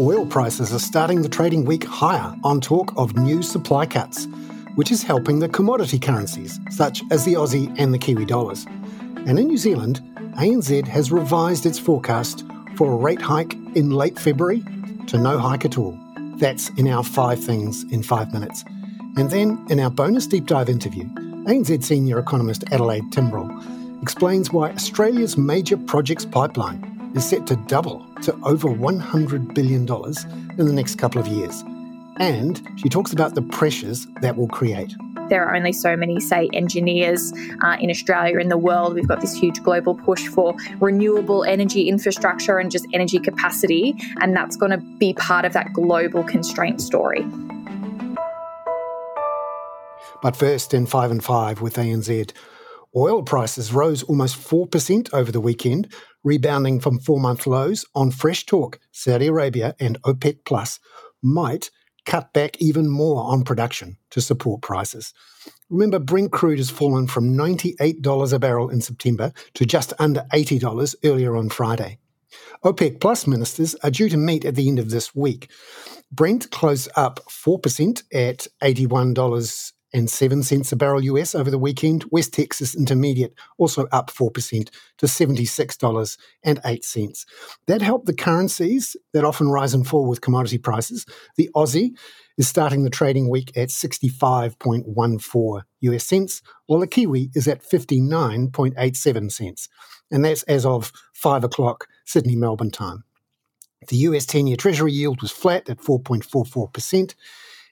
Oil prices are starting the trading week higher on talk of new supply cuts, which is helping the commodity currencies, such as the Aussie and the Kiwi dollars. And in New Zealand, ANZ has revised its forecast for a rate hike in late February to no hike at all. That's in our five things in five minutes. And then in our bonus deep dive interview, ANZ senior economist Adelaide Timbrell explains why Australia's major projects pipeline is set to double to over $100 billion in the next couple of years. And she talks about the pressures that will create. There are only so many, say, engineers uh, in Australia, in the world. We've got this huge global push for renewable energy infrastructure and just energy capacity. And that's going to be part of that global constraint story. But first, in 5 and 5 with ANZ, oil prices rose almost 4% over the weekend, rebounding from four month lows on fresh talk. Saudi Arabia and OPEC Plus might cut back even more on production to support prices. Remember, Brent crude has fallen from $98 a barrel in September to just under $80 earlier on Friday. OPEC Plus ministers are due to meet at the end of this week. Brent closed up 4% at $81 and 7 cents a barrel US over the weekend. West Texas Intermediate also up 4% to $76.08. That helped the currencies that often rise and fall with commodity prices. The Aussie is starting the trading week at 65.14 US cents, while the Kiwi is at 59.87 cents. And that's as of 5 o'clock Sydney Melbourne time. The US 10 year Treasury yield was flat at 4.44%.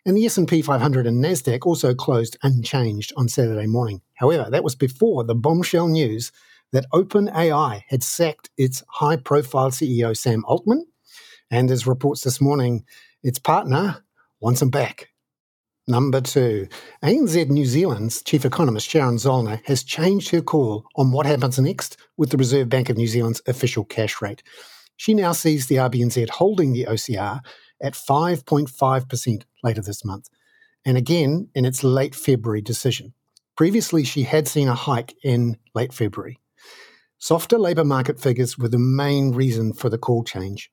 And the S&P 500 and Nasdaq also closed unchanged on Saturday morning. However, that was before the bombshell news that OpenAI had sacked its high-profile CEO Sam Altman, and as reports this morning, its partner wants him back. Number two, ANZ New Zealand's chief economist Sharon Zollner has changed her call on what happens next with the Reserve Bank of New Zealand's official cash rate. She now sees the RBNZ holding the OCR at 5.5% later this month, and again in its late February decision. Previously, she had seen a hike in late February. Softer labour market figures were the main reason for the call change,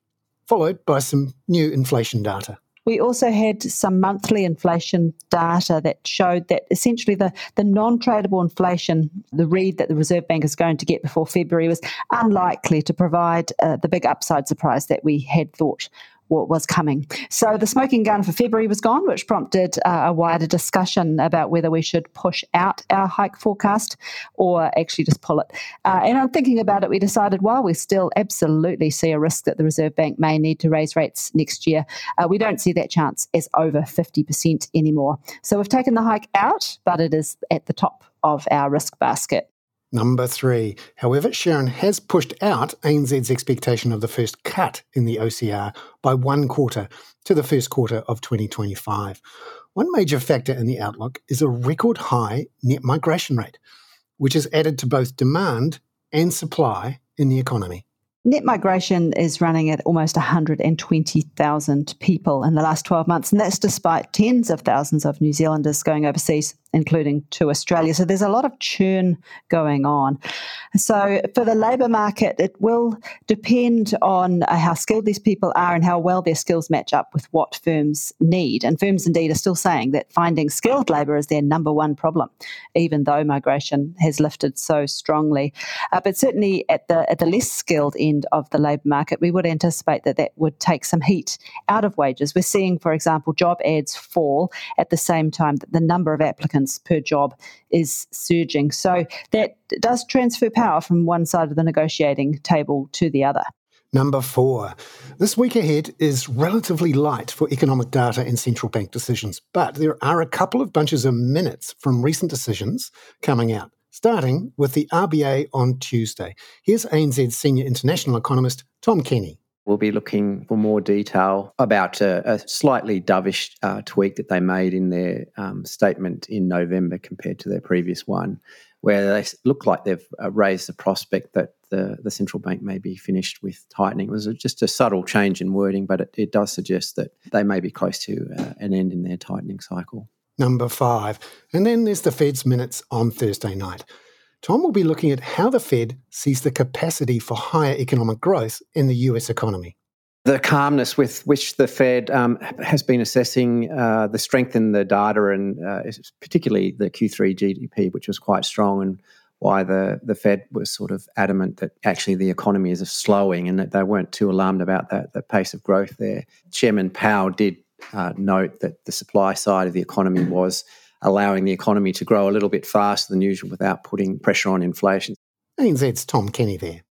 followed by some new inflation data. We also had some monthly inflation data that showed that essentially the, the non tradable inflation, the read that the Reserve Bank is going to get before February, was unlikely to provide uh, the big upside surprise that we had thought what was coming. So the smoking gun for February was gone, which prompted uh, a wider discussion about whether we should push out our hike forecast or actually just pull it. Uh, and I'm thinking about it, we decided while we still absolutely see a risk that the Reserve Bank may need to raise rates next year, uh, we don't see that chance as over 50% anymore. So we've taken the hike out, but it is at the top of our risk basket. Number three. However, Sharon has pushed out ANZ's expectation of the first cut in the OCR by one quarter to the first quarter of 2025. One major factor in the outlook is a record high net migration rate, which has added to both demand and supply in the economy. Net migration is running at almost 120,000 people in the last 12 months, and that's despite tens of thousands of New Zealanders going overseas including to Australia. So there's a lot of churn going on. So for the labour market, it will depend on uh, how skilled these people are and how well their skills match up with what firms need. And firms indeed are still saying that finding skilled labour is their number one problem, even though migration has lifted so strongly. Uh, but certainly at the at the less skilled end of the labour market, we would anticipate that that would take some heat out of wages. We're seeing, for example, job ads fall at the same time that the number of applicants per job is surging. So that does transfer power from one side of the negotiating table to the other. Number four. This week ahead is relatively light for economic data and central bank decisions, but there are a couple of bunches of minutes from recent decisions coming out, starting with the RBA on Tuesday. Here's ANZ senior international economist, Tom Kenny. We'll be looking for more detail about a, a slightly dovish uh, tweak that they made in their um, statement in November compared to their previous one, where they look like they've uh, raised the prospect that the, the central bank may be finished with tightening. It was just a subtle change in wording, but it, it does suggest that they may be close to uh, an end in their tightening cycle. Number five. And then there's the Fed's minutes on Thursday night. Tom will be looking at how the Fed sees the capacity for higher economic growth in the US economy. the calmness with which the Fed um, has been assessing uh, the strength in the data and uh, particularly the Q3 GDP, which was quite strong, and why the, the Fed was sort of adamant that actually the economy is slowing and that they weren't too alarmed about that, the pace of growth there. Chairman Powell did uh, note that the supply side of the economy was allowing the economy to grow a little bit faster than usual without putting pressure on inflation. ANZ's Tom Kenny there.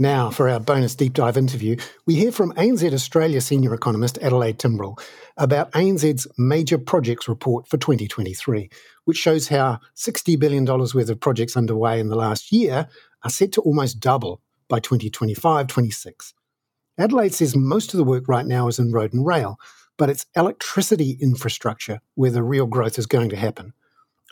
Now, for our bonus deep dive interview, we hear from ANZ Australia senior economist Adelaide Timbrell about ANZ's major projects report for 2023, which shows how $60 billion worth of projects underway in the last year are set to almost double by 2025 26. Adelaide says most of the work right now is in road and rail, but it's electricity infrastructure where the real growth is going to happen.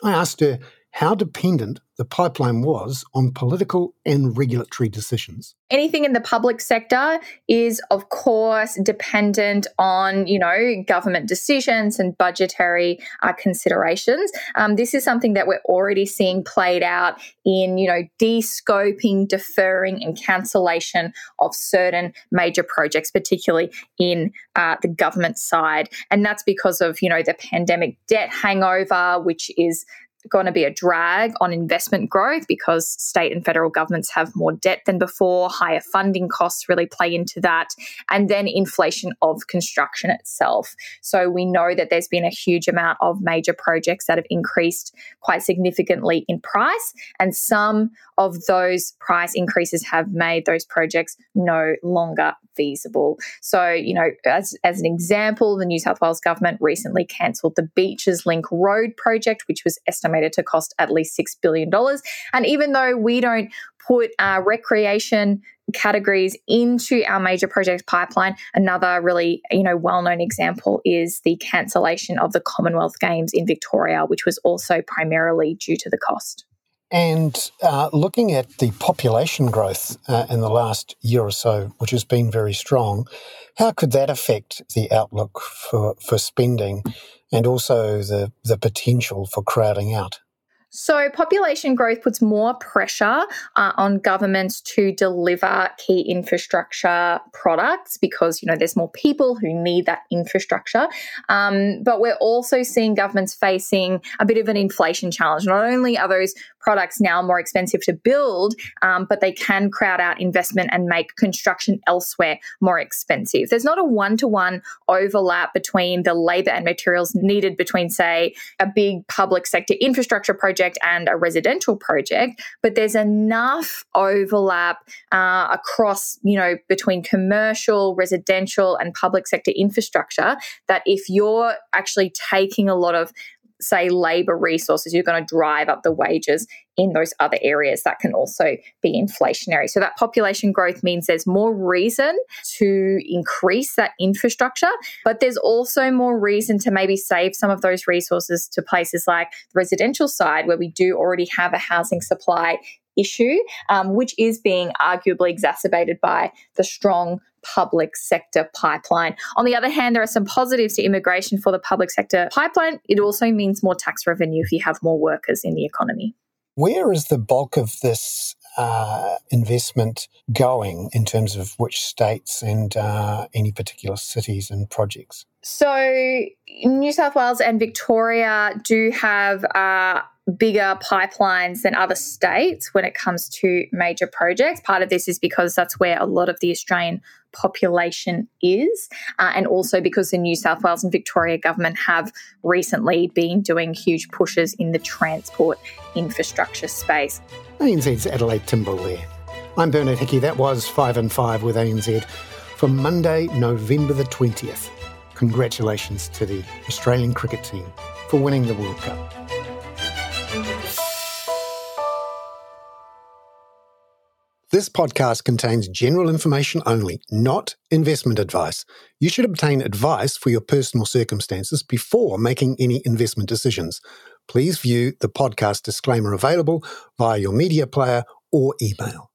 I asked her how dependent the pipeline was on political and regulatory decisions. Anything in the public sector is, of course, dependent on, you know, government decisions and budgetary uh, considerations. Um, this is something that we're already seeing played out in, you know, de-scoping, deferring, and cancellation of certain major projects, particularly in uh, the government side. And that's because of, you know, the pandemic debt hangover, which is going to be a drag on investment growth because state and federal governments have more debt than before. Higher funding costs really play into that. And then inflation of construction itself. So we know that there's been a huge amount of major projects that have increased quite significantly in price. And some of those price increases have made those projects no longer feasible. So, you know, as, as an example, the New South Wales government recently cancelled the Beaches Link Road project, which was estimated to cost at least $6 billion. And even though we don't put uh, recreation categories into our major project pipeline. Another really, you know, well-known example is the cancellation of the Commonwealth Games in Victoria, which was also primarily due to the cost. And uh, looking at the population growth uh, in the last year or so, which has been very strong, how could that affect the outlook for, for spending and also the, the potential for crowding out? So, population growth puts more pressure uh, on governments to deliver key infrastructure products because you know there's more people who need that infrastructure. Um, but we're also seeing governments facing a bit of an inflation challenge. Not only are those products now more expensive to build, um, but they can crowd out investment and make construction elsewhere more expensive. There's not a one to one overlap between the labour and materials needed between, say, a big public sector infrastructure project and a residential project, but there's enough overlap uh, across, you know, between commercial, residential, and public sector infrastructure that if you're actually taking a lot of say labor resources, you're going to drive up the wages in those other areas. That can also be inflationary. So that population growth means there's more reason to increase that infrastructure, but there's also more reason to maybe save some of those resources to places like the residential side where we do already have a housing supply issue, um, which is being arguably exacerbated by the strong public sector pipeline. On the other hand, there are some positives to immigration for the public sector pipeline. It also means more tax revenue if you have more workers in the economy. Where is the bulk of this uh, investment going in terms of which states and uh, any particular cities and projects? So, New South Wales and Victoria do have. Uh, bigger pipelines than other states when it comes to major projects. Part of this is because that's where a lot of the Australian population is, uh, and also because the New South Wales and Victoria government have recently been doing huge pushes in the transport infrastructure space. ANZ's Adelaide Timbrell there. I'm Bernard Hickey. That was 5 and 5 with ANZ for Monday, November the 20th. Congratulations to the Australian cricket team for winning the World Cup. This podcast contains general information only, not investment advice. You should obtain advice for your personal circumstances before making any investment decisions. Please view the podcast disclaimer available via your media player or email.